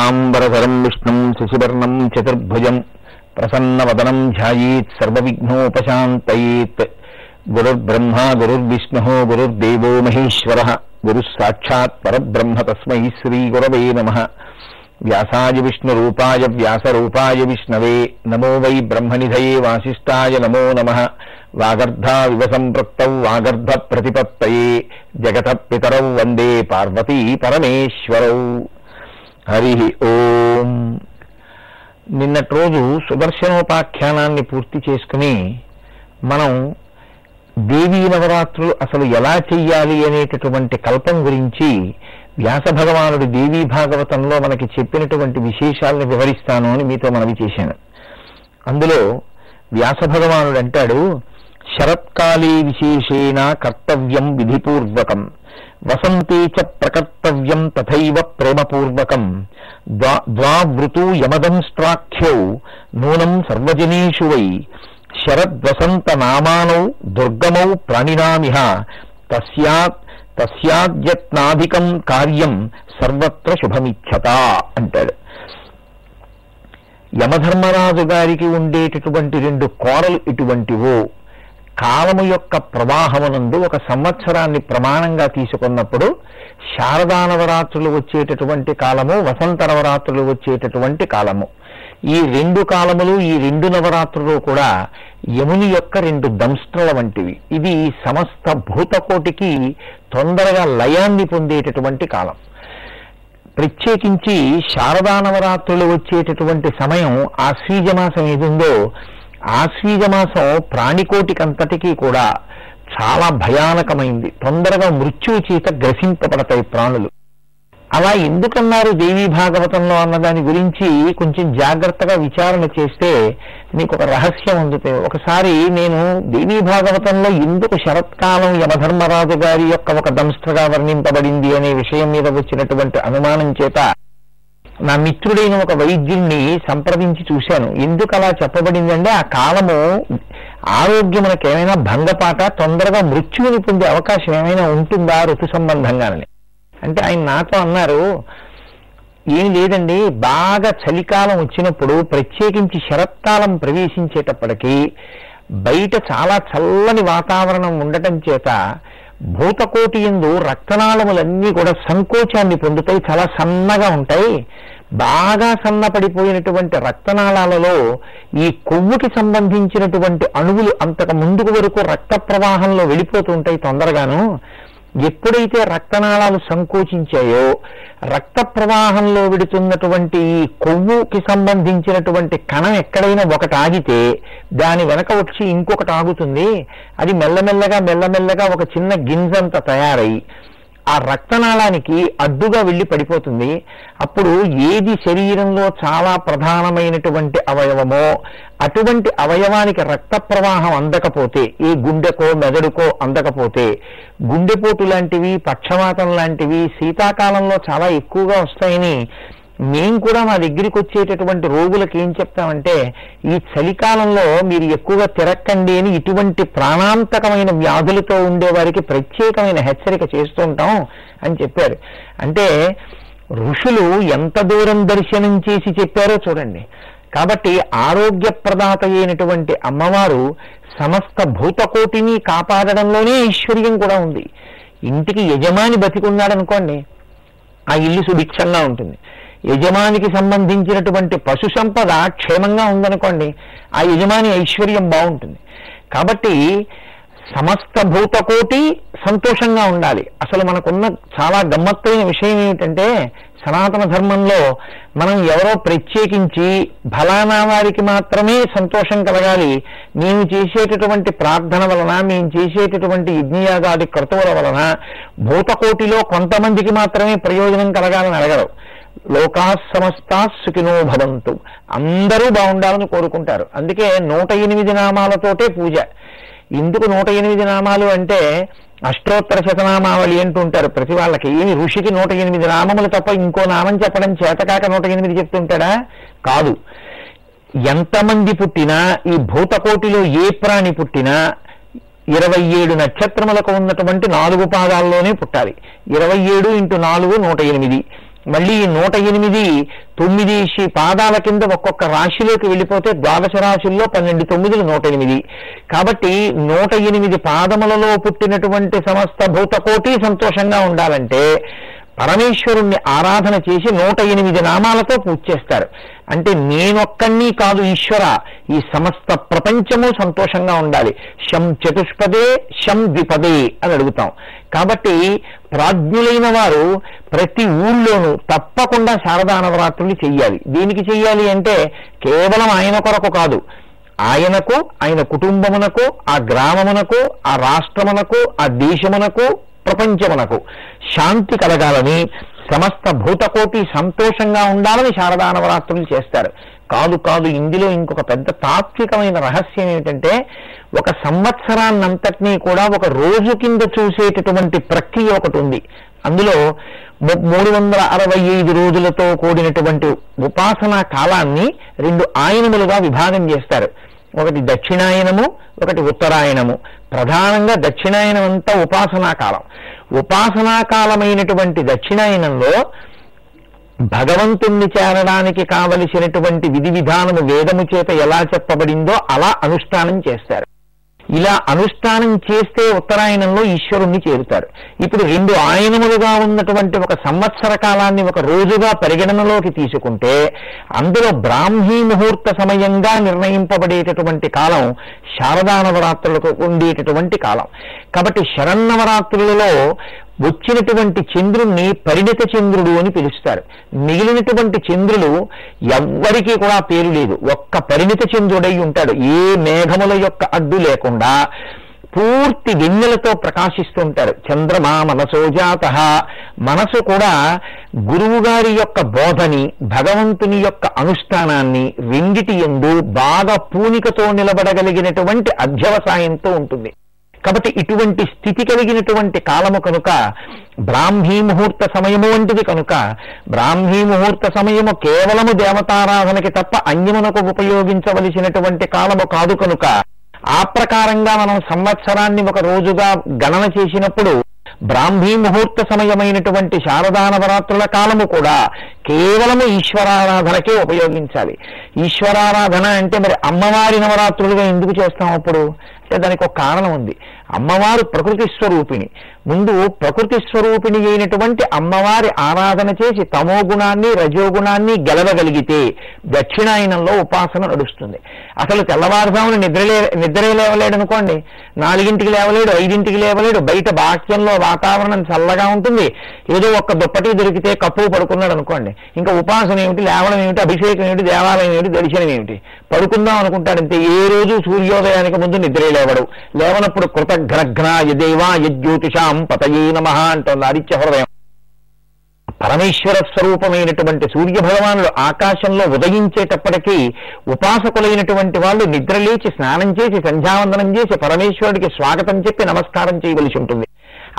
శుక్లాంబరధరం విష్ణుం శశివర్ణం చతుర్భుజం ప్రసన్నవదనం ధ్యాయేత్ సర్వవిఘ్నోపశాంతయేత్. గురుర్బ్రహ్మ గురుర్విష్ణు గురుర్దేవో మహేశ్వర. గురుస్సాక్షాత్ పరబ్రహ్మ తస్మై శ్రీ గురవే నమ. వ్యాసాయ విష్ణురూపాయ వ్యాసరూపాయ విష్ణవే. నమో వై బ్రహ్మనిధయే వాసిష్టాయ నమో నమ. వాగర్ధావివ సంపృక్త వాగర్ధ ప్రతిపత్తయే. జగత పితరౌ వందే పార్వతీ పరమేశ్వరౌ. హరి ఓం. నిన్నటి రోజు సుదర్శనోపాఖ్యానాన్ని పూర్తి చేసుకుని మనం దేవీ నవరాత్రులు అసలు ఎలా చెయ్యాలి అనేటటువంటి కల్పం గురించి వ్యాస భగవానుడు దేవీ భాగవతంలో మనకి చెప్పినటువంటి విశేషాలను వివరిస్తాను అని మీతో మనవి చేశాను. అందులో వ్యాస భగవానుడు అంటాడు శరత్కాలే విశేషేణ కర్తవ్యం విధిపూర్వకం. వసంతే చ ప్రకర్తవ్యం తథైవ ప్రేమపూర్వకం. ద్వా ద్వావృతూ యమదంష్ట్రాఖ్యౌ నూనం సర్వజనేషు వై. శరద్వసంత నామానౌ దుర్గమౌ ప్రాణినామిహ. తస్యాత్ తస్యాద్యత్నాధికం కార్యం సర్వత్ర శుభమిచ్చత అంటాడు. యమధర్మరాజు గారికి ఉండేటటువంటి రెండు కోరలు ఇటువంటివో కాలము యొక్క ప్రవాహమునందు ఒక సంవత్సరాన్ని ప్రమాణంగా తీసుకున్నప్పుడు శారదా నవరాత్రులు వచ్చేటటువంటి కాలము వసంత నవరాత్రులు వచ్చేటటువంటి కాలము. ఈ రెండు కాలములు ఈ రెండు నవరాత్రులు కూడా యముని యొక్క రెండు దంష్ట్రల వంటివి. ఇది సమస్త భూతకోటికి తొందరగా లయాన్ని పొందేటటువంటి కాలం. ప్రత్యేకించి శారదా నవరాత్రులు వచ్చేటటువంటి సమయం ఆ మాసం ఏదుందో ఆశ్వీజ మాసం ప్రాణికోటికంతటికీ కూడా చాలా భయానకమైంది. తొందరగా మృత్యువు చేత గ్రసింపబడతాయి ప్రాణులు. అలా ఎందుకన్నారు దేవీ భాగవతంలో అన్నదాని గురించి? కొంచెం జాగ్రత్తగా విచారణ చేస్తే మీకు ఒక రహస్యం అందుతుంది ఒకసారి నేను దేవీ భాగవతంలో ఎందుకు శరత్కాలం యమధర్మరాజు గారి యొక్క ఒక దంస్త్రగా వర్ణింపబడింది అనే విషయం మీద వచ్చినటువంటి అనుమానం చేత నా మిత్రుడైన ఒక వైద్యుణ్ణి సంప్రదించి చూశాను. ఎందుకు అలా చెప్పబడిందంటే ఆ కాలము ఆరోగ్యం మనకు ఏమైనా భంగపాట తొందరగా మృత్యువుని పొందే అవకాశం ఏమైనా ఉంటుందా ఋతు సంబంధంగానని. అంటే ఆయన నాతో అన్నారు ఏం లేదండి బాగా చలికాలం వచ్చినప్పుడు ప్రత్యేకించి శరత్కాలం ప్రవేశించేటప్పటికీ బయట చాలా చల్లని వాతావరణం ఉండటం చేత భూతకోటి ఎందు రక్తనాళములన్నీ కూడా సంకోచాన్ని పొందుతాయి చాలా సన్నగా ఉంటాయి. బాగా సన్నపడిపోయినటువంటి రక్తనాళాలలో ఈ కొవ్వుకి సంబంధించినటువంటి అణువులు అంతకు ముందుకు వరకు రక్త ప్రవాహంలో వెళ్ళిపోతూ ఉంటాయి తొందరగాను. ఎప్పుడైతే రక్తనాళాలు సంకోచించాయో రక్త ప్రవాహంలో విడుతున్నటువంటి కొవ్వుకి సంబంధించినటువంటి కణం ఎక్కడైనా ఒకటి ఆగితే దాని వెనక వచ్చి ఇంకొకటి ఆగుతుంది. అది మెల్లమెల్లగా మెల్లమెల్లగా ఒక చిన్న గింజంత తయారై ఆ రక్తనాళానికి అడ్డుగా వెళ్ళి పడిపోతుంది. అప్పుడు ఏది శరీరంలో చాలా ప్రధానమైనటువంటి అవయవమో అటువంటి అవయవానికి రక్త ప్రవాహం అందకపోతే ఏ గుండెకో మెదడుకో అందకపోతే గుండెపోటు లాంటివి పక్షవాతం లాంటివి శీతాకాలంలో చాలా ఎక్కువగా వస్తాయని మేము కూడా మా దగ్గరికి వచ్చేటటువంటి రోగులకు ఏం చెప్తామంటే ఈ చలికాలంలో మీరు ఎక్కువగా తిరక్కండి అని ఇటువంటి ప్రాణాంతకమైన వ్యాధులతో ఉండే వారికి ప్రత్యేకమైన హెచ్చరిక చేస్తూ ఉంటాం అని చెప్పారు. అంటే ఋషులు ఎంత దూరం దర్శనం చేసి చెప్పారో చూడండి. కాబట్టి ఆరోగ్యప్రదాత అయినటువంటి అమ్మవారు సమస్త భూతకోటిని కాపాడడంలోనే ఐశ్వర్యం కూడా ఉంది. ఇంటికి యజమాని బతికున్నాడనుకోండి ఆ ఇల్లు సుభిక్షంగా ఉంటుంది. యజమానికి సంబంధించినటువంటి పశు సంపద క్షేమంగా ఉందనుకోండి ఆ యజమాని ఐశ్వర్యం బాగుంటుంది. కాబట్టి సమస్త భూతకోటి సంతోషంగా ఉండాలి. అసలు మనకున్న చాలా గమ్మత్తైన విషయం ఏమిటంటే సనాతన ధర్మంలో మనం ఎవరో ప్రత్యేకించి ఫలానా వారికి మాత్రమే సంతోషం కలగాలి. మేము చేసేటటువంటి ప్రార్థన వలన మేము చేసేటటువంటి యజ్ఞయాగాది క్రతువుల వలన భూతకోటిలో కొంతమందికి మాత్రమే ప్రయోజనం కలగాలని అడగరు. లోకా సమస్తా సుఖినో భవంతు. అందరూ బాగుండాలని కోరుకుంటారు. అందుకే నూట ఎనిమిది నామాలతోటే పూజ. ఎందుకు నూట ఎనిమిది నామాలు అంటే అష్టోత్తర శతనామావళి అంటుంటారు ప్రతి వాళ్ళకి. ఏమి ఋషికి నూట ఎనిమిది నామములు తప్ప ఇంకో నామం చెప్పడం చేతకాక నూట ఎనిమిది చెప్తుంటాడా? కాదు. ఎంతమంది పుట్టినా ఈ భూతకోటిలో ఏ ప్రాణి పుట్టినా ఇరవై ఏడు నక్షత్రములకు ఉన్నటువంటి నాలుగు పాదాల్లోనే పుట్టాలి. ఇరవై ఏడు ఇంటూ నాలుగు నూట ఎనిమిది. మళ్ళీ నూట ఎనిమిది తొమ్మిది శ్రీ పాదాల కింద ఒక్కొక్క రాశిలోకి వెళ్ళిపోతే ద్వాదశ రాశుల్లో పన్నెండు తొమ్మిదిలు నూట ఎనిమిది. కాబట్టి నూట ఎనిమిది పాదములలో పుట్టినటువంటి సమస్త భూతకోటి సంతోషంగా ఉండాలంటే పరమేశ్వరుణ్ణి ఆరాధన చేసి నూట ఎనిమిది నామాలతో పూజ చేస్తారు. అంటే నేనొక్కడిని కాదు ఈశ్వర. ఈ సమస్త ప్రపంచము సంతోషంగా ఉండాలి. శం చతుష్పదే శం ద్విపదే అని అడుగుతాం. కాబట్టి ప్రాజ్ఞులైన వారు ప్రతి ఊళ్ళోనూ తప్పకుండా శారదా నవరాత్రులు చెయ్యాలి. దీనికి చెయ్యాలి అంటే కేవలం ఆయన కొరకు కాదు. ఆయనకు ఆయన కుటుంబమునకు ఆ గ్రామమునకు ఆ రాష్ట్రమునకు ఆ దేశమునకు ప్రపంచమునకు శాంతి కలగాలని సమస్త భూతకోటి సంతోషంగా ఉండాలని శారదా నవరాత్రులు చేస్తారు. కాదు కాదు ఇందులో ఇంకొక పెద్ద తాత్వికమైన రహస్యం ఏమిటంటే ఒక సంవత్సరాన్నంతటినీ కూడా ఒక రోజు కింద చూసేటటువంటి ప్రక్రియ ఒకటి ఉంది. అందులో మూడు వందల అరవై ఐదు రోజులతో కూడినటువంటి ఉపాసనా కాలాన్ని రెండు ఆయనములుగా విభాగం చేస్తారు. ఒకటి దక్షిణాయనము ఒకటి ఉత్తరాయణము ప్రధానంగా దక్షిణాయనం అంతా ఉపాసనా కాలం ఉపాసనా కాలమైనటువంటి దక్షిణాయనంలో భగవంతుణ్ణి చేరడానికి కావలసినటువంటి విధి విధానము వేదము చేత ఎలా చెప్పబడిందో అలా అనుష్ఠానం చేస్తారు. ఇలా అనుష్ఠానం చేస్తే ఉత్తరాయణంలో ఈశ్వరుణ్ణి చేరుతారు. ఇప్పుడు రెండు ఆయనములుగా ఉన్నటువంటి ఒక సంవత్సర కాలాన్ని ఒక రోజుగా పరిగణనలోకి తీసుకుంటే అందులో బ్రాహ్మీ ముహూర్త సమయంగా నిర్ణయింపబడేటటువంటి కాలం శారదా నవరాత్రులకు ఉండేటటువంటి కాలం. కాబట్టి శరన్నవరాత్రులలో వచ్చినటువంటి చంద్రుణ్ణి పరిణిత చంద్రుడు అని పిలుస్తారు. మిగిలినటువంటి చంద్రులు ఎవ్వరికీ కూడా పేరు లేదు. ఒక్క పరిణిత చంద్రుడై ఉంటాడు. ఏ మేఘముల యొక్క అడ్డు లేకుండా పూర్తి వెన్నెలతో ప్రకాశిస్తుంటారు. చంద్రమా మనసోజాత మనసు కూడా గురువు గారి యొక్క బోధని భగవంతుని యొక్క అనుష్ఠానాన్ని రెండిటి ఎందు బాగా పూనికతో నిలబడగలిగినటువంటి అధ్యవసాయంతో ఉంటుంది. కాబట్టి ఇటువంటి స్థితి కలిగినటువంటి కాలము కనుక బ్రాహ్మీ ముహూర్త సమయము వంటిది కనుక బ్రాహ్మీ ముహూర్త సమయము కేవలము దేవతారాధనకి తప్ప అన్యమునకు ఉపయోగించవలసినటువంటి కాలము కాదు కనుక ఆ ప్రకారంగా మనం సంవత్సరాన్ని ఒక రోజుగా గణన చేసినప్పుడు బ్రాహ్మీ ముహూర్త సమయమైనటువంటి శారదా నవరాత్రుల కాలము కూడా కేవలము ఈశ్వరారాధనకే ఉపయోగించాలి. ఈశ్వరారాధన అంటే మరి అమ్మవారి నవరాత్రులుగా ఎందుకు చేస్తాం అప్పుడు? దానికి ఒక కారణం ఉంది. అమ్మవారు ప్రకృతి స్వరూపిణి. ముందు ప్రకృతి స్వరూపిణి అయినటువంటి అమ్మవారి ఆరాధన చేసి తమో గుణాన్ని రజోగుణాన్ని గెలవగలిగితే దక్షిణాయనంలో ఉపాసన నడుస్తుంది. అసలు తెల్లవారుజామున నిద్రలే నిద్రే లేవలేడు అనుకోండి. నాలుగింటికి లేవలేడు ఐదింటికి లేవలేడు బయట బాహ్యంలో వాతావరణం చల్లగా ఉంటుంది. ఏదో ఒక్క దుప్పటి దొరికితే కప్పు పడుకున్నాడు అనుకోండి. ఇంకా ఉపాసన ఏమిటి? లేవడం ఏమిటి? అభిషేకం ఏమిటి? దేవాలయం ఏమిటి? దర్శనం ఏమిటి? పడుకుందాం అనుకుంటాడంతే ఏ రోజు సూర్యోదయానికి ముందు నిద్రలే లేవడు లేవనప్పుడు కృతఘ్నఘ్న యదేవా యజ్యోతిషాం పతయే నమ అంటోంది ఆదిత్య హృదయం. పరమేశ్వర స్వరూపమైనటువంటి సూర్య భగవానుడు ఆకాశంలో ఉదయించేటప్పటికీ ఉపాసకులైనటువంటి వాళ్ళు నిద్రలేచి స్నానం చేసి సంధ్యావందనం చేసి పరమేశ్వరుడికి స్వాగతం చెప్పి నమస్కారం చేయవలసి ఉంటుంది.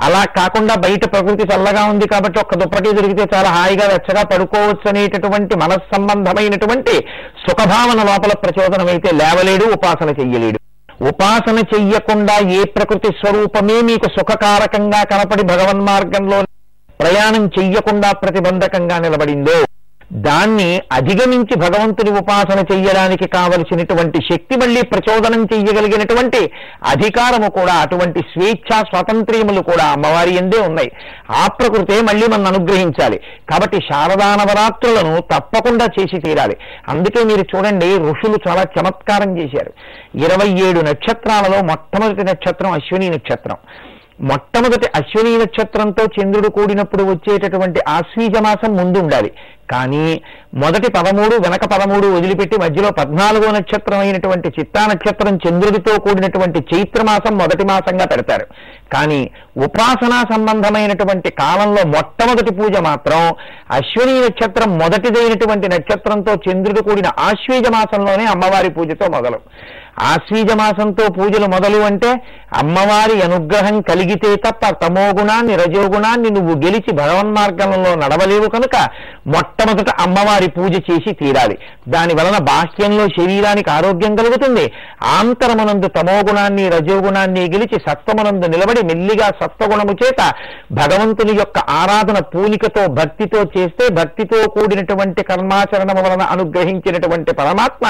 అలా కాకుండా బయట ప్రకృతి చల్లగా ఉంది కాబట్టి ఒక్క దుప్పటి దొరికితే చాలా హాయిగా వెచ్చగా పడుకోవచ్చు అనేటటువంటి మనస్సంబంధమైనటువంటి సుఖభావన లోపల ప్రచోదనమైతే లేవలేడు ఉపాసన చెయ్యలేడు. ఉపాసన చెయ్యకుండా ఏ ప్రకృతి స్వరూపమే మీకు సుఖకారకంగా కనపడి భగవన్ మార్గంలో ప్రయాణం చెయ్యకుండా ప్రతిబంధకంగా నిలబడిందో దాన్ని అధిగమించి భగవంతుని ఉపాసన చెయ్యడానికి కావలసినటువంటి శక్తి మళ్ళీ ప్రచోదనం చెయ్యగలిగినటువంటి అధికారము కూడా అటువంటి స్వేచ్ఛ స్వాతంత్ర్యములు కూడా అమ్మవారి ఎందే ఉన్నాయి. ఆ ప్రకృతే మళ్ళీ మనం అనుగ్రహించాలి. కాబట్టి శారదా నవరాత్రులను తప్పకుండా చేసి తీరాలి. అందుకే మీరు చూడండి ఋషులు చాలా చమత్కారం చేశారు. ఇరవై ఏడు నక్షత్రాలలో మొట్టమొదటి నక్షత్రం అశ్విని నక్షత్రం. మొట్టమొదటి అశ్విని నక్షత్రంతో చంద్రుడు కూడినప్పుడు వచ్చేటటువంటి ఆశ్వీజ మాసం ముందు ఉండాలి. కానీ మొదటి పదమూడు వెనక పదమూడు వదిలిపెట్టి మధ్యలో పద్నాలుగో నక్షత్రం అయినటువంటి చిత్తా నక్షత్రం చంద్రుడితో కూడినటువంటి చైత్రమాసం మొదటి మాసంగా పెడతారు. కానీ ఉపాసనా సంబంధమైనటువంటి కాలంలో మొట్టమొదటి పూజ మాత్రం అశ్విని నక్షత్రం మొదటిదైనటువంటి నక్షత్రంతో చంద్రుడు కూడిన ఆశ్వీజ మాసంలోనే అమ్మవారి పూజతో మొదలు. ఆశ్వీజ మాసంతో పూజలు మొదలు అంటే అమ్మవారి అనుగ్రహం కలిగితే తప్ప తమోగుణాన్ని రజోగుణాన్ని నువ్వు గెలిచి భగవన్మార్గంలో నడవలేవు కనుక మొట్టమొదట అమ్మవారి పూజ చేసి తీరాలి. దాని వలన బాహ్యంలో శరీరానికి ఆరోగ్యం కలుగుతుంది. ఆంతరమునందు తమోగుణాన్ని రజోగుణాన్ని గెలిచి సత్వమునందు నిలబడి మెల్లిగా సత్వగుణము చేత భగవంతుని యొక్క ఆరాధన పూనికతో భక్తితో చేస్తే భక్తితో కూడినటువంటి కర్మాచరణము వలన అనుగ్రహించినటువంటి పరమాత్మ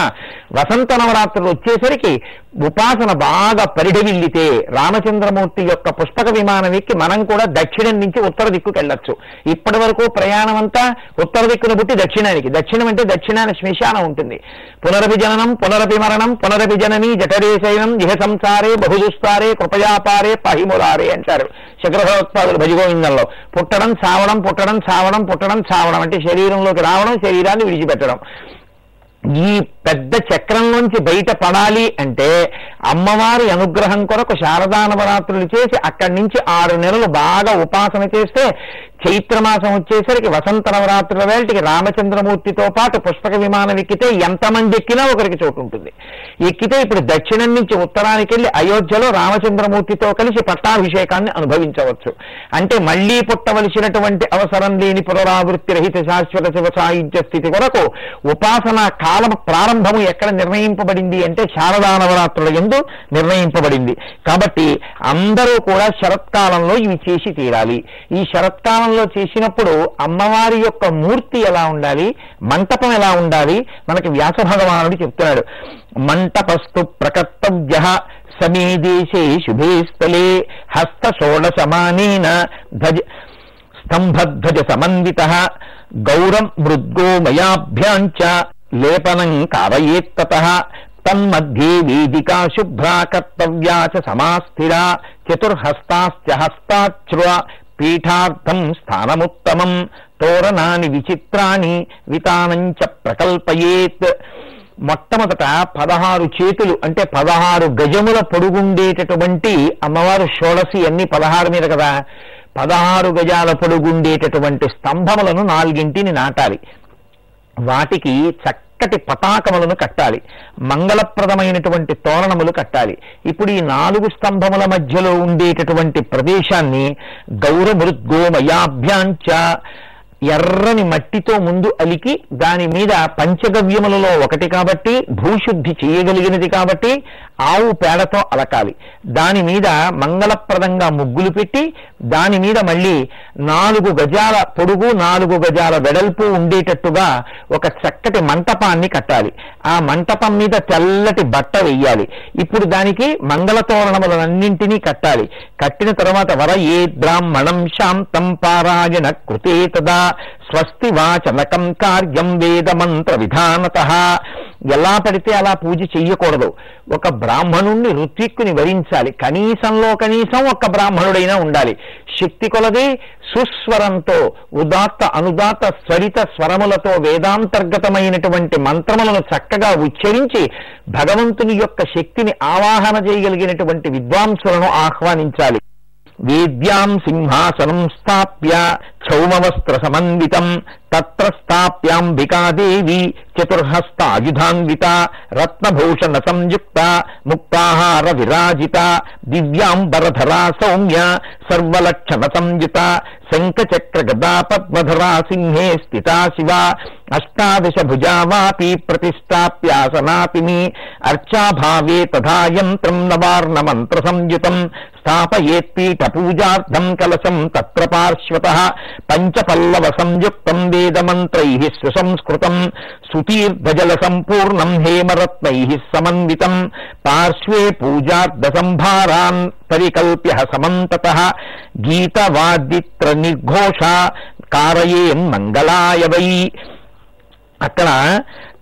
వసంత నవరాత్రులు చివరికి ఉపాసన బాగా పరిఢవిల్లితే రామచంద్రమూర్తి యొక్క పుష్పక విమానం ఎక్కి మనం కూడా దక్షిణం నుంచి ఉత్తర దిక్కుకి వెళ్ళొచ్చు. ఇప్పటి వరకు ప్రయాణం అంతా ఉత్తర దిక్కును పుట్టి దక్షిణానికి. దక్షిణం అంటే దక్షిణాన శ్మశానం ఉంటుంది. పునరపి జననం పునరపి మరణం పునరపి జనని జఠరే ఇహ సంసారే బహుదుస్తారే కృపయాపారే పహిములారే అంటారు. శంకరభగవత్పాదులు భజగోవిందంలో. పుట్టడం సావడం పుట్టడం సావడం పుట్టడం సావడం అంటే శరీరంలోకి రావడం శరీరాన్ని విడిచిపెట్టడం. ఈ పెద్ద చక్రంలోంచి బయట పడాలి అంటే అమ్మవారి అనుగ్రహం కొరకు శారదా నవరాత్రులు చేసి అక్కడి నుంచి ఆరు నెలలు బాగా ఉపాసన చేస్తే చైత్రమాసం వచ్చేసరికి వసంత నవరాత్రుల వేళటికి రామచంద్రమూర్తితో పాటు పుష్పక విమానం ఎక్కితే ఎంతమంది ఎక్కినా ఒకరికి చోటు ఉంటుంది. ఎక్కితే ఇప్పుడు దక్షిణం నుంచి ఉత్తరానికి వెళ్ళి అయోధ్యలో రామచంద్రమూర్తితో కలిసి పట్టాభిషేకాన్ని అనుభవించవచ్చు. అంటే మళ్ళీ పుట్టవలసినటువంటి అవసరం లేని పునరావృత్తి రహిత శాశ్వత శివ సాయుధ్య స్థితి కొరకు ఉపాసన కాలం ప్రారంభము ఎక్కడ నిర్ణయింపబడింది అంటే శారదా నవరాత్రుల ఎందు నిర్ణయింపబడింది. కాబట్టి అందరూ కూడా శరత్కాలంలో ఇవి చేసి తీరాలి. ఈ శరత్కాలంలో చేసినప్పుడు అమ్మవారి యొక్క మూర్తి ఎలా ఉండాలి? మంటపం ఎలా ఉండాలి? మనకి వ్యాస భగవానుడు చెప్తున్నాడు. మంటపస్తు ప్రకర్తవ్య సమీ దేశే శుభే స్థలే హస్త షోడశమానేన ధ్వజ స్తంభధ్వజ సమన్విత గౌరం మృద్గోమయాభ్యాంచ లేపనం కావయేత్తత. తన్మధ్యే వేదికా శుభ్రా కర్తవ్యా చ సమాస్థిరా. చతుర్హస్తాశ్చ హస్తాచ్రువ పీఠార్థం స్థానముత్తమం. తోరణాని విచిత్రాన్ని వితానంచ ప్రకల్పయేత్. మొట్టమొదట పదహారు చేతులు అంటే పదహారు గజముల పొడుగుండేటటువంటి అమ్మవారు షోడసి అన్ని పదహారు మీద కదా. పదహారు గజాల పొడుగుండేటటువంటి స్తంభములను నాలుగింటిని నాటాలి. వాటికి చక్కటి పతాకములను కట్టాలి. మంగళప్రదమైనటువంటి తోరణములు కట్టాలి. ఇప్పుడు ఈ నాలుగు స్తంభముల మధ్యలో ఉండేటటువంటి ప్రదేశాన్ని గౌరమృద్గోమయాభ్యాంచ ఎర్రని మట్టితో ముందు అలికి దాని మీద పంచగవ్యములలో ఒకటి కాబట్టి భూశుద్ధి చేయగలిగినది కాబట్టి ఆవు పేడతో అలకాలి. దాని మీద మంగళప్రదంగా ముగ్గులు పెట్టి దాని మీద మళ్ళీ నాలుగు గజాల పొడుగు నాలుగు గజాల వెడల్పు ఉండేటట్టుగా ఒక చక్కటి మంటపాన్ని కట్టాలి. ఆ మంటపం మీద తెల్లటి బట్ట వెయ్యాలి. ఇప్పుడు దానికి మంగళ తోరణములన్నింటినీ కట్టాలి. కట్టిన తర్వాత వర ఏ బ్రాహ్మణం శాంతం పారాయణ కృతే తదా. స్వస్తి వాచనకం కార్యం వేద మంత్ర విధానత ఎలా పడితే అలా పూజ చెయ్యకూడదు. ఒక బ్రాహ్మణుణ్ణి ఋత్విక్కుని వరించాలి. కనీసంలో కనీసం ఒక బ్రాహ్మణుడైనా ఉండాలి. శక్తి కొలది సుస్వరంతో ఉదాత్త అనుదాత్త స్వరిత స్వరములతో వేదాంతర్గతమైనటువంటి మంత్రములను చక్కగా ఉచ్చరించి భగవంతుని యొక్క శక్తిని ఆవాహన చేయగలిగినటువంటి విద్వాంసులను ఆహ్వానించాలి. వేద్యాం సింహాసనం స్థాప్య క్షౌమవస్త్ర సమన్వితం తత్ర స్థాప్యాంబికాదేవి చతుర్హస్తాయుధాన్విత రత్నభూషణ సంయుక్త ముక్తాహార విరాజిత దివ్యాంబరధరా సౌమ్య సర్వలక్షణ సంయుత శంఖచక్ర గదా పద్మధరా సింహే స్థితా శివ అష్టాదశ భుజా వాపి ప్రతిష్టాప్యాసనాపిని అర్చాభావే తథా యంత్రం పంచపల్లవ సంయుక్తం వేదమంత్రై సుసంస్కృతం సుతీర్ధజల సంపూర్ణం హేమరత్నై సమన్వితం పార్శ్వే పూజార్థ సంభారాన్ పరికల్ప్య సమంతత గీతవాదిత్ర నిర్ఘోష కారయేన్ మంగళాయ వై. అక్కడ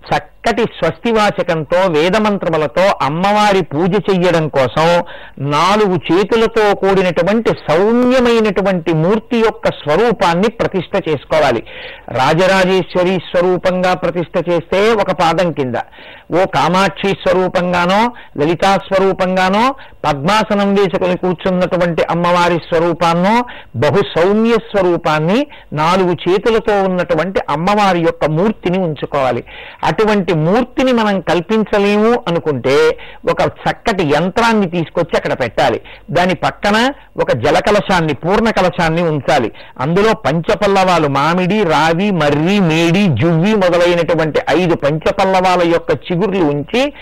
చక్క చక్కటి స్వస్తివాచకంతో వేదమంత్రములతో అమ్మవారి పూజ చెయ్యడం కోసం నాలుగు చేతులతో కూడినటువంటి సౌమ్యమైనటువంటి మూర్తి యొక్క స్వరూపాన్ని ప్రతిష్ట చేసుకోవాలి. రాజరాజేశ్వరి స్వరూపంగా ప్రతిష్ట చేస్తే ఒక పాదం కింద. ఓ కామాక్షి స్వరూపంగానో లలితా స్వరూపంగానో పద్మాసనం వేసుకొని కూర్చున్నటువంటి అమ్మవారి స్వరూపాన్నో బహు సౌమ్య స్వరూపాన్ని నాలుగు చేతులతో ఉన్నటువంటి అమ్మవారి యొక్క మూర్తిని ఉంచుకోవాలి. అటువంటి మూర్తిని మనం కల్పించలేము అనుకుంటే ఒక చక్కటి యంత్రాన్ని తీసుకొచ్చి అక్కడ పెట్టాలి. దాని పక్కన ఒక జల కలశాన్ని పూర్ణ కలశాన్ని ఉంచాలి. అందులో పంచపల్లవాలు మామిడి రావి మర్రి మేడి జువ్వి మొదలైనటువంటి ఐదు పంచపల్లవాల యొక్క చిగుర్లు ఉంచి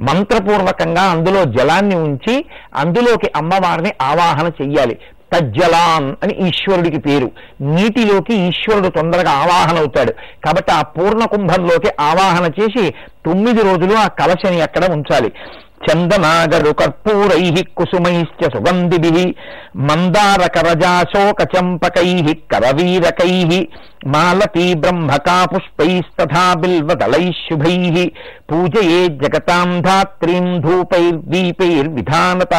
మంత్రపూర్వకంగా అందులో జలాన్ని ఉంచి అందులోకి అమ్మవారిని ఆవాహన చెయ్యాలి. తజ్జలాన్ అని ఈశ్వరుడికి పేరు. నీటిలోకి ఈశ్వరుడు తొందరగా ఆవాహన అవుతాడు. కాబట్టి ఆ పూర్ణ కుంభంలోకి ఆవాహన చేసి తొమ్మిది రోజులు ఆ కలశని అక్కడ ఉంచాలి. చందనాగరు కర్పూరై కుసుమైశ్చ సుగంధిభి మందారకరజాశోక చంపకై కరవీరకై మాలతీ బ్రహ్మకాపుష్పైస్తథా బిల్వదళై శుభై పూజయే జగతాం ధాత్రీం ధూపైర్దీపైర్విధానత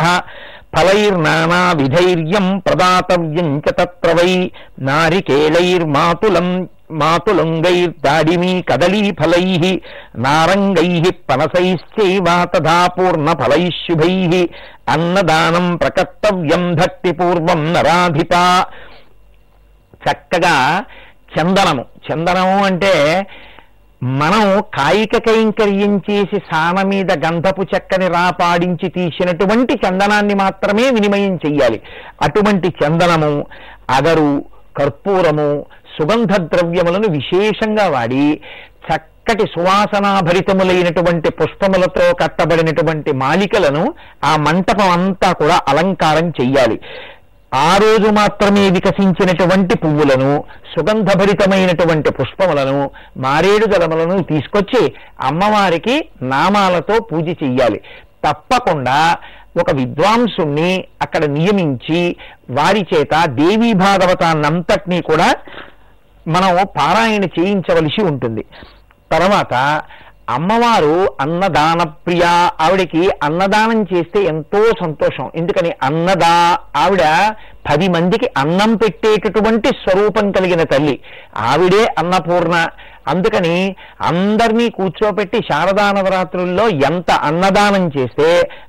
ఫలైర్నానావిధైర్యం ప్రదాతవ్యం చ తత్ర వై నారికేలైర్మాతులం మాతులంగైర్దాడిమీ కదలీఫలై నారంగై పనసైశ్చైవా తథా పూర్ణఫలై అన్నదానం ప్రకర్తవ్యం భక్తిపూర్వం నరాధిప. చక్కగా చందనము. చందనము అంటే మనం కాయిక కైంకర్యం చేసి సాన మీద గంధపు చెక్కని రాపాడించి తీసినటువంటి చందనాన్ని మాత్రమే వినిమయం చెయ్యాలి. అటువంటి చందనము అగరు కర్పూరము సుగంధ ద్రవ్యములను విశేషంగా వాడి చక్కటి సువాసనాభరితములైనటువంటి పుష్పములతో కట్టబడినటువంటి మాలికలను ఆ మంటపం అంతా కూడా అలంకారం చెయ్యాలి. ఆ రోజు మాత్రమే వికసించినటువంటి పువ్వులను సుగంధభరితమైనటువంటి పుష్పములను మారేడు దళములను తీసుకొచ్చి అమ్మవారికి నామాలతో పూజ చెయ్యాలి. తప్పకుండా ఒక విద్వాంసుణ్ణి అక్కడ నియమించి వారి చేత దేవీ భాగవతాన్నంతటినీ కూడా మనం పారాయణ చేయించవలసి ఉంటుంది. తర్వాత అమ్మవారు అన్నదాన ప్రియ ఆవిడకి అన్నదానం చేస్తే ఎంతో సంతోషం. ఎందుకని? అన్నదా ఆవిడ పది మందికి అన్నం పెట్టేటటువంటి స్వరూపం కలిగిన తల్లి. ఆవిడే అన్నపూర్ణ. అందుకని అందరినీ కూర్చోపెట్టి శారదా నవరాత్రుల్లో ఎంత అన్నదానం చేస్తే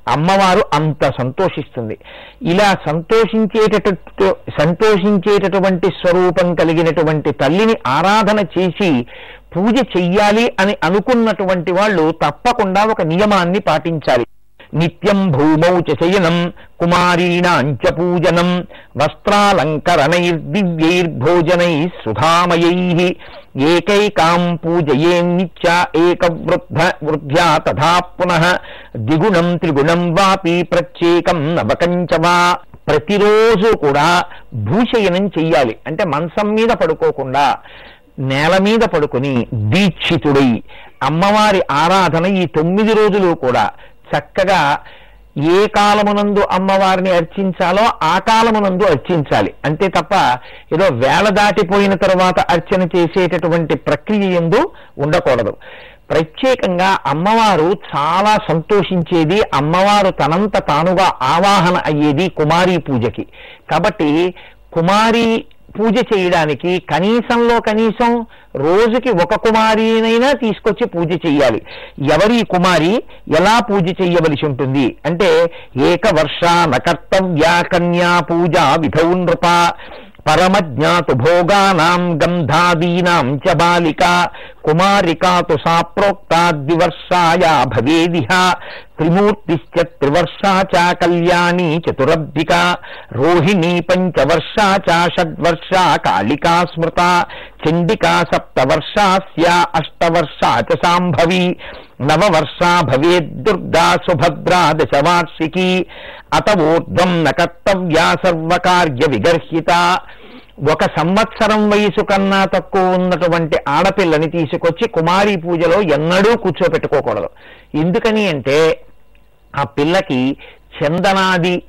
అమ్మవారు అంత సంతోషిస్తుంది. ఇలా సంతోషించేటటు సంతోషించేటటువంటి స్వరూపం కలిగినటువంటి తల్లిని ఆరాధన చేసి పూజ చెయ్యాలి అని అనుకున్నటువంటి వాళ్ళు తప్పకుండా ఒక నియమాన్ని పాటించాలి. నిత్యం భూమౌ చ శయనం కుమారీణాంచ పూజనం వస్త్రాలంకరణైర్దివ్యైర్భోజనై సుధామయై ఏకైకాం పూజయే ఏకవృద్ధ వృద్ధ్యా తథా పునః ద్విగుణం త్రిగుణం వాపి ప్రత్యేకం నవకంచ వా ప్రతిరోజు కూడా భూశయనం చెయ్యాలి. అంటే మంచం మీద పడుకోకుండా నేల మీద పడుకుని దీక్షితుడై అమ్మవారి ఆరాధన ఈ తొమ్మిది రోజులు కూడా చక్కగా ఏ కాలమునందు అమ్మవారిని అర్చించాలో ఆ కాలమునందు అర్చించాలి. అంతే తప్ప ఏదో వేళ దాటిపోయిన తర్వాత అర్చన చేసేటటువంటి ప్రక్రియ ఎందు ఉండకూడదు. ప్రత్యేకంగా అమ్మవారు చాలా సంతోషించేది అమ్మవారు తనంత తానుగా ఆవాహన అయ్యేది కుమారీ పూజకి. కాబట్టి కుమారి పూజ చేయడానికి కనీసంలో కనీసం రోజుకి ఒక కుమారినైనా తీసుకొచ్చి పూజ చెయ్యాలి. ఎవరి కుమారి ఎలా పూజ చెయ్యవలసి ఉంటుంది? అంటే ఏకవర్ష నకర్తవ్యా కన్యా పూజ విధౌ నృప పరమజ్ఞాతు భోగానాం గంధాదీనాం చ బాలిక కుమారికా తు సా ప్రోక్తా ద్వివర్షాయా భవేదిహ త్రిమూర్తిశ్చ త్రివర్షా చ కళ్యాణి చతురబ్ధిక రోహిణీ పంచవర్షా చ షడ్వర్షా కాళికా స్మృత చండికా సప్తవర్షాస్య అష్టవర్షా చ సాంభవి నవవర్షా భవేద్దుర్గా సుభద్రా దశవార్షికీ అత ఊర్ధ్వం న కర్తవ్యా సర్వకార్య విగర్హిత ఒక సంవత్సరం వయసు కన్నా తక్కువ ఉన్నటువంటి ఆడపిల్లని తీసుకొచ్చి కుమారి పూజలో ఎన్నడూ కూర్చోపెట్టుకోకూడదు. ఎందుకని అంటే ఆ పిల్లకి చందనాది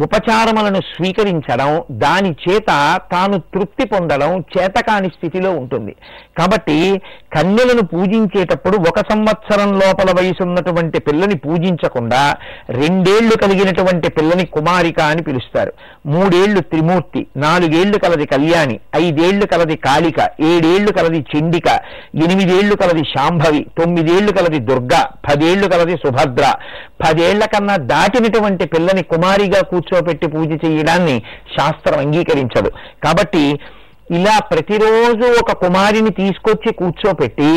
ఉపచారములను స్వీకరించడం దాని చేత తాను తృప్తి పొందడం చేతకాని స్థితిలో ఉంటుంది. కాబట్టి కన్యలను పూజించేటప్పుడు ఒక సంవత్సరం లోపల వయసు ఉన్నటువంటి పిల్లని పూజించకుండా రెండేళ్ళు కలిగినటువంటి పిల్లని కుమారిక అని పిలుస్తారు. మూడేళ్ళు త్రిమూర్తి నాలుగేళ్ళు కలది కళ్యాణి ఐదేళ్ళు కలది కాళిక ఏడేళ్ళు కలది చెండిక ఎనిమిదేళ్ళు కలది శాంభవి తొమ్మిదేళ్ళు కలది దుర్గ పదేళ్ళు కలది సుభద్ర. పదేళ్ళ కన్నా దాటినటువంటి పిల్లని కుమారిగా కూర్చోపెట్టి పూజ చేయడాన్ని శాస్త్రం అంగీకరించదు. కాబట్టి ఇలా ప్రతిరోజు ఒక కుమారిని తీసుకొచ్చి కూర్చోపెట్టి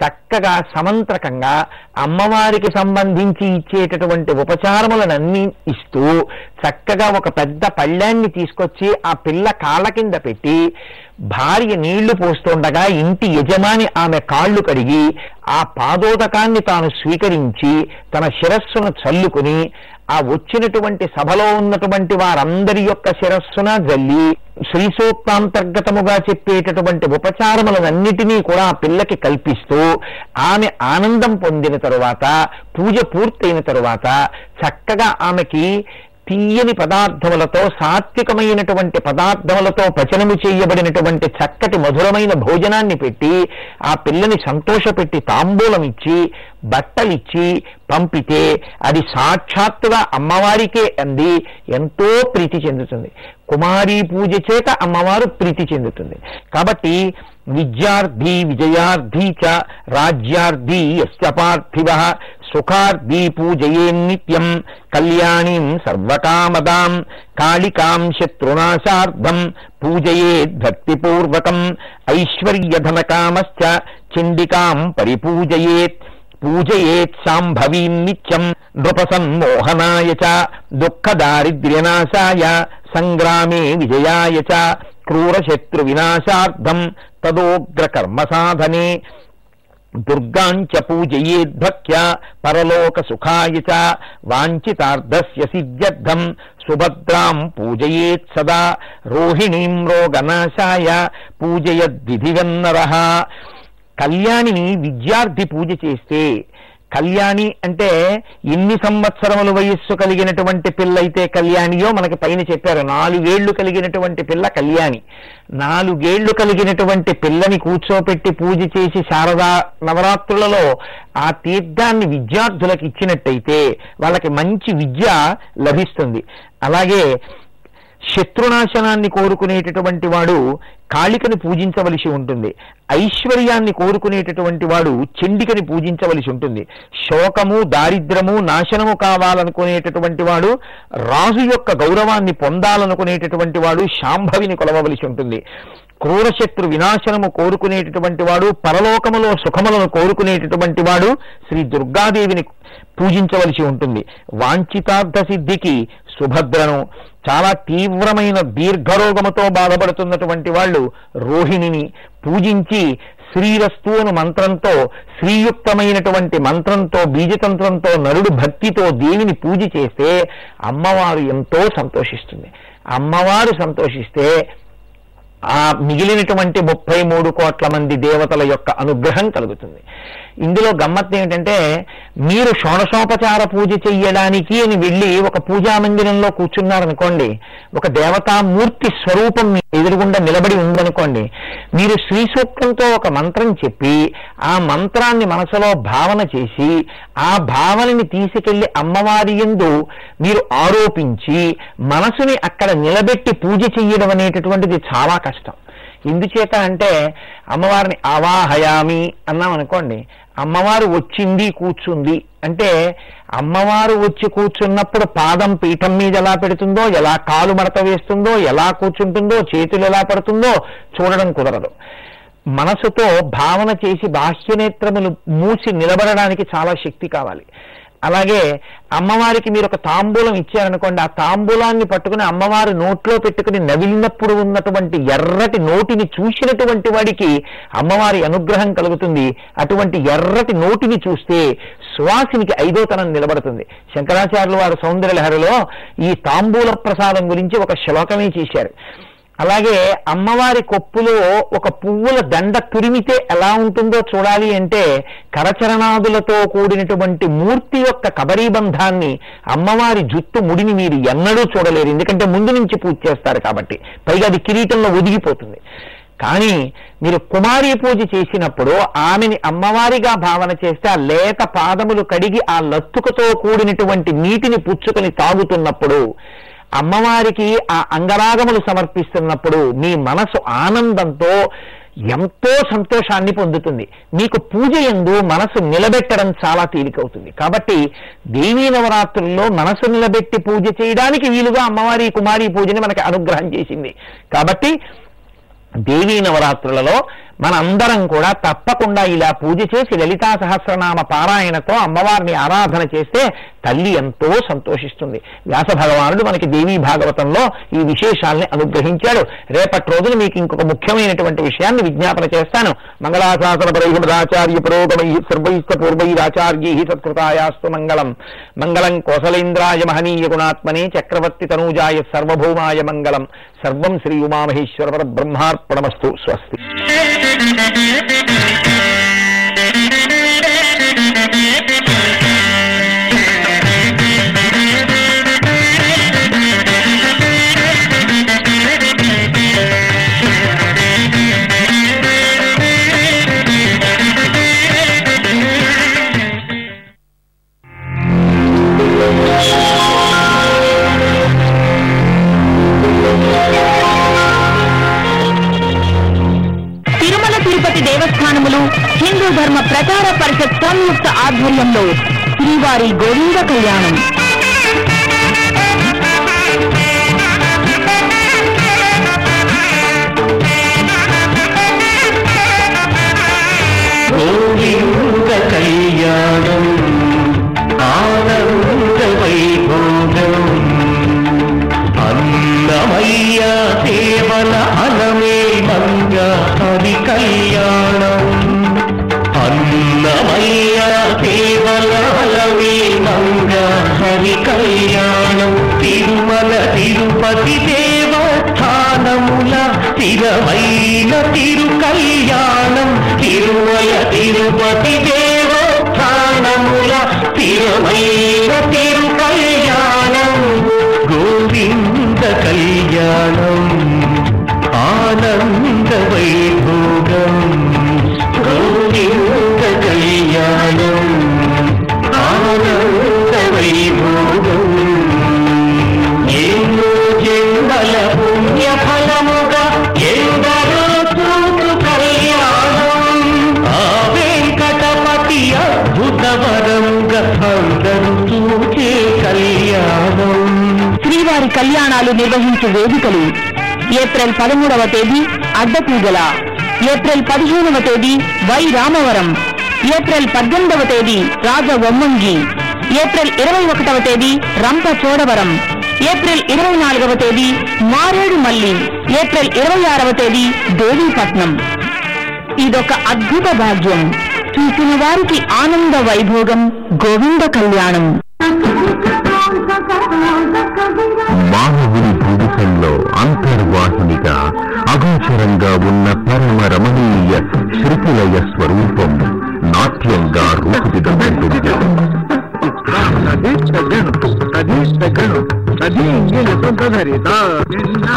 చక్కగా సమంత్రకంగా అమ్మవారికి సంబంధించి ఇచ్చేటటువంటి ఉపచారములనన్నీ ఇస్తూ చక్కగా ఒక పెద్ద పళ్ళాన్ని తీసుకొచ్చి ఆ పిల్ల కాళ్ళ కింద పెట్టి భార్య నీళ్ళు పోస్తుండగా ఇంటి యజమాని ఆమె కాళ్ళు కడిగి ఆ పాదోదకాన్ని తాను స్వీకరించి తన శిరస్సును చల్లుకుని ఆ వచ్చినటువంటి సభలో ఉన్నటువంటి వారందరి యొక్క శిరస్సున జల్లి శ్రీ సూక్తాంతర్గతముగా చెప్పేటటువంటి ఉపచారములనన్నిటినీ కూడా ఆ పిల్లకి కల్పిస్తూ ఆమె ఆనందం పొందిన తరువాత పూజ పూర్తయిన తరువాత చక్కగా ఆమెకి తీయని పదార్థములతో సాత్వికమైనటువంటి పదార్థములతో పచనము చేయబడినటువంటి చక్కటి మధురమైన భోజనాన్ని పెట్టి ఆ పిల్లని సంతోషపెట్టి తాంబూలం ఇచ్చి బట్టలిచ్చి పంపితే అది సాక్షాత్తుగా అమ్మవారికే అంది. ఎంతో ప్రీతి చెందుతుంది. కుమారీ పూజ చేత అమ్మవారు ప్రీతి చెందుతుంది. కాబట్టి విద్యార్థి విజయార్థి చ రాజ్యార్థి యస్య పార్థివ సుఖార్దీపూజయేన్నిత్యం కళ్యాణీం సర్వకామదాం కాళికాం శత్రునాశార్థం పూజయేద్భక్తిపూర్వకం ఐశ్వర్యధనకామశ్చ చండికాం పరిపూజయేత్ పూజయేత్ సాంభవీం నిత్యం నృపసన్మోహనాయ చ దుఃఖదారిద్ర్యనాశాయ సంగ్రామే విజయాయ చ క్రూరశత్రు వినాశార్థం తదోగ్ర సాధనే దుర్గాంచ పూజయేద్భక్త్య పరలోక సుఖాయ చ వాంఛితార్థస్య సిద్ధ్యర్థం సుభద్రాం పూజయేత్ సదా రోహిణీం రోగనాశాయ పూజయద్విధివన్నర కళ్యాణిని విద్యార్థి పూజ చేస్తే కళ్యాణి అంటే ఎన్ని సంవత్సరముల వయస్సు కలిగినటువంటి పిల్ల అయితే కళ్యాణియో మనకి పైన చెప్పారు. నాలుగేళ్ళు కలిగినటువంటి పిల్ల కళ్యాణి. నాలుగేళ్ళు కలిగినటువంటి పిల్లని కూర్చోపెట్టి పూజ చేసి శారదా నవరాత్రులలో ఆ తీర్థాన్ని విద్యార్థులకు ఇచ్చినట్టయితే వాళ్ళకి మంచి విద్య లభిస్తుంది. అలాగే శత్రునాశనాన్ని కోరుకునేటటువంటి వాడు కాళికని పూజించవలసి ఉంటుంది. ఐశ్వర్యాన్ని కోరుకునేటటువంటి వాడు చండికని పూజించవలసి ఉంటుంది. శోకము దారిద్రము నాశనము కావాలనుకునేటటువంటి వాడు రాజు యొక్క గౌరవాన్ని పొందాలనుకునేటటువంటి వాడు శాంభవిని కొలవవలసి ఉంటుంది. క్రూరశత్రు వినాశనము కోరుకునేటటువంటి వాడు పరలోకములో సుఖములను కోరుకునేటటువంటి వాడు శ్రీ దుర్గాదేవిని పూజించవలసి ఉంటుంది. వాంఛితార్థ సిద్ధికి సుభద్రను చాలా తీవ్రమైన దీర్ఘరోగముతో బాధపడుతున్నటువంటి వాళ్ళు రోహిణిని పూజించి శ్రీరస్తు అను మంత్రంతో శ్రీయుక్తమైనటువంటి మంత్రంతో బీజతంత్రంతో నరుడు భక్తితో దేవిని పూజ చేస్తే అమ్మవారు ఎంతో సంతోషిస్తుంది. అమ్మవారు సంతోషిస్తే ఆ మిగిలినటువంటి ముప్పై మూడు కోట్ల మంది దేవతల యొక్క అనుగ్రహం కలుగుతుంది. ఇందులో గమ్మత్తు ఏమిటంటే మీరు షోడశోపచార పూజ చెయ్యడానికి అని వెళ్ళి ఒక పూజా మందిరంలో కూర్చున్నారనుకోండి ఒక దేవతామూర్తి స్వరూపం మీ ఎదురుగుండా నిలబడి ఉందనుకోండి మీరు శ్రీ సూక్తంతో ఒక మంత్రం చెప్పి ఆ మంత్రాన్ని మనసులో భావన చేసి ఆ భావనని తీసుకెళ్ళి అమ్మవారి ఎందు మీరు ఆరోపించి మనసుని అక్కడ నిలబెట్టి పూజ చెయ్యడం అనేటటువంటిది చాలా కష్టం. ఎందుచేత అంటే అమ్మవారిని అవాహయామి అన్నాం అనుకోండి అమ్మవారు వచ్చింది కూర్చుంది. అంటే అమ్మవారు వచ్చి కూర్చున్నప్పుడు పాదం పీఠం మీద ఎలా పెడుతుందో ఎలా కాలు మడత వేస్తుందో ఎలా కూర్చుంటుందో చేతులు ఎలా పడుతుందో చూడడం కుదరదు. మనసుతో భావన చేసి బాహ్యనేత్రములు మూసి నిలబడడానికి చాలా శక్తి కావాలి. అలాగే అమ్మవారికి మీరు ఒక తాంబూలం ఇచ్చారనుకోండి ఆ తాంబూలాన్ని పట్టుకుని అమ్మవారి నోట్లో పెట్టుకుని నవిలినప్పుడు ఉన్నటువంటి ఎర్రటి నోటిని చూసినటువంటి వాడికి అమ్మవారి అనుగ్రహం కలుగుతుంది. అటువంటి ఎర్రటి నోటిని చూస్తే సువాసినికి ఐదోతనం నిలబడుతుంది. శంకరాచార్యులు వారు సౌందర్యలహరిలో ఈ తాంబూల ప్రసాదం గురించి ఒక శ్లోకమే చేశారు. అలాగే అమ్మవారి కొప్పులో ఒక పువ్వుల దండ తురిమితే ఎలా ఉంటుందో చూడాలి అంటే కరచరణాదులతో కూడినటువంటి మూర్తి యొక్క కబరీబంధాన్ని అమ్మవారి జుట్టు ముడిని మీరు ఎన్నడూ చూడలేరు. ఎందుకంటే ముందు నుంచి పూజ చేస్తారు కాబట్టి. పైగా అది కిరీటంలో ఒదిగిపోతుంది. కానీ మీరు కుమారి పూజ చేసినప్పుడు ఆమెని అమ్మవారిగా భావన చేస్తే ఆ లేత పాదములు కడిగి ఆ లత్తుకతో కూడినటువంటి నీటిని పుచ్చుకొని తాగుతున్నప్పుడు అమ్మవారికి ఆ అంగరాగములు సమర్పిస్తున్నప్పుడు మీ మనసు ఆనందంతో ఎంతో సంతోషాన్ని పొందుతుంది. మీకు పూజ ఎందు మనసు నిలబెట్టడం చాలా తేలికవుతుంది. కాబట్టి దేవీ నవరాత్రుల్లో మనసు నిలబెట్టి పూజ చేయడానికి వీలుగా అమ్మవారి కుమారి పూజని మనకి అనుగ్రహం చేసింది. కాబట్టి దేవీ నవరాత్రులలో మనందరం కూడా తప్పకుండా ఇలా పూజ చేసి లలితా సహస్రనామ పారాయణతో అమ్మవారిని ఆరాధన చేస్తే తల్లి ఎంతో సంతోషిస్తుంది. వ్యాస భగవానుడు మనకి దేవీ భాగవతంలో ఈ విశేషాల్ని అనుగ్రహించాడు. రేపటి రోజున మీకు ఇంకొక ముఖ్యమైనటువంటి విషయాన్ని విజ్ఞాపన చేస్తాను. మంగళాశాసన పరైహమదాచార్య పురోగమై సర్వైస్త పూర్వైరాచార్యై సత్కృతాయాస్తు మంగళం. మంగళం కోసలేంద్రాయ మహనీయ గుణాత్మనే చక్రవర్తి తనూజాయ సర్వభౌమాయ మంగళం. సర్వం శ్రీ ఉమామహేశ్వర బ్రహ్మార్పణమస్తు స్వస్తి. Thank you. దేవస్థానములు హిందూ ధర్మ ప్రచార పరిషత్ సంయుక్త ఆధ్వర్యంలో శ్రీవారి గోవింద కళ్యాణం. గోవింద కళ్యాణం. స్థిరమైన తిరు కళ్యాణం తిరుమల తిరుపతి దేవస్థానముల తిరుమైన తిరు కళ్యాణం గోవింద కళ్యాణం ఆనంద కళ్యాణాలు నిర్వహించు వేదికలు. ఏప్రిల్ పదమూడవ తేదీ అడ్డపూజల. ఏప్రిల్ పదిహేనవ తేదీ వై రామవరం. ఏప్రిల్ పద్దెనిమిదవ తేదీ రాజవొమ్మంగి. ఏప్రిల్ ఇరవై ఒకటవ తేదీ రంప చోడవరం ఏప్రిల్ ఇరవై నాలుగవ తేదీ మారేడు మల్లి ఏప్రిల్ ఇరవై ఆరవ తేదీ దేవీపట్నం. ఇదొక అద్భుత భాగ్యం. చూసిన వారికి ఆనంద వైభోగం గోవింద కళ్యాణం. మానవుని భూమికంలో అంతర్వాహినిగా అగోచరంగా ఉన్న పరమ రమణీయ శృతిలయ స్వరూపం నాట్యంగా రూపుదిద్దుకుంటుంది.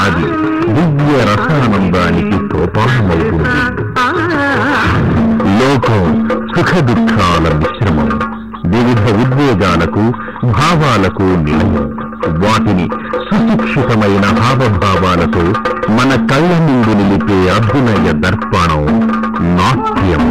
అది దివ్య రసానందానికి సోపానమవుతుంది లోకం సుఖ దుఃఖాల మిశ్రమం. వివిధ ఉద్వేగాలకు భావాలకు నిలయం వాటిని సుశిక్షితమైన హావభావాలతో మన కళ్ళ నుండి నిలిపే అభినయ దర్పణం నాట్యం.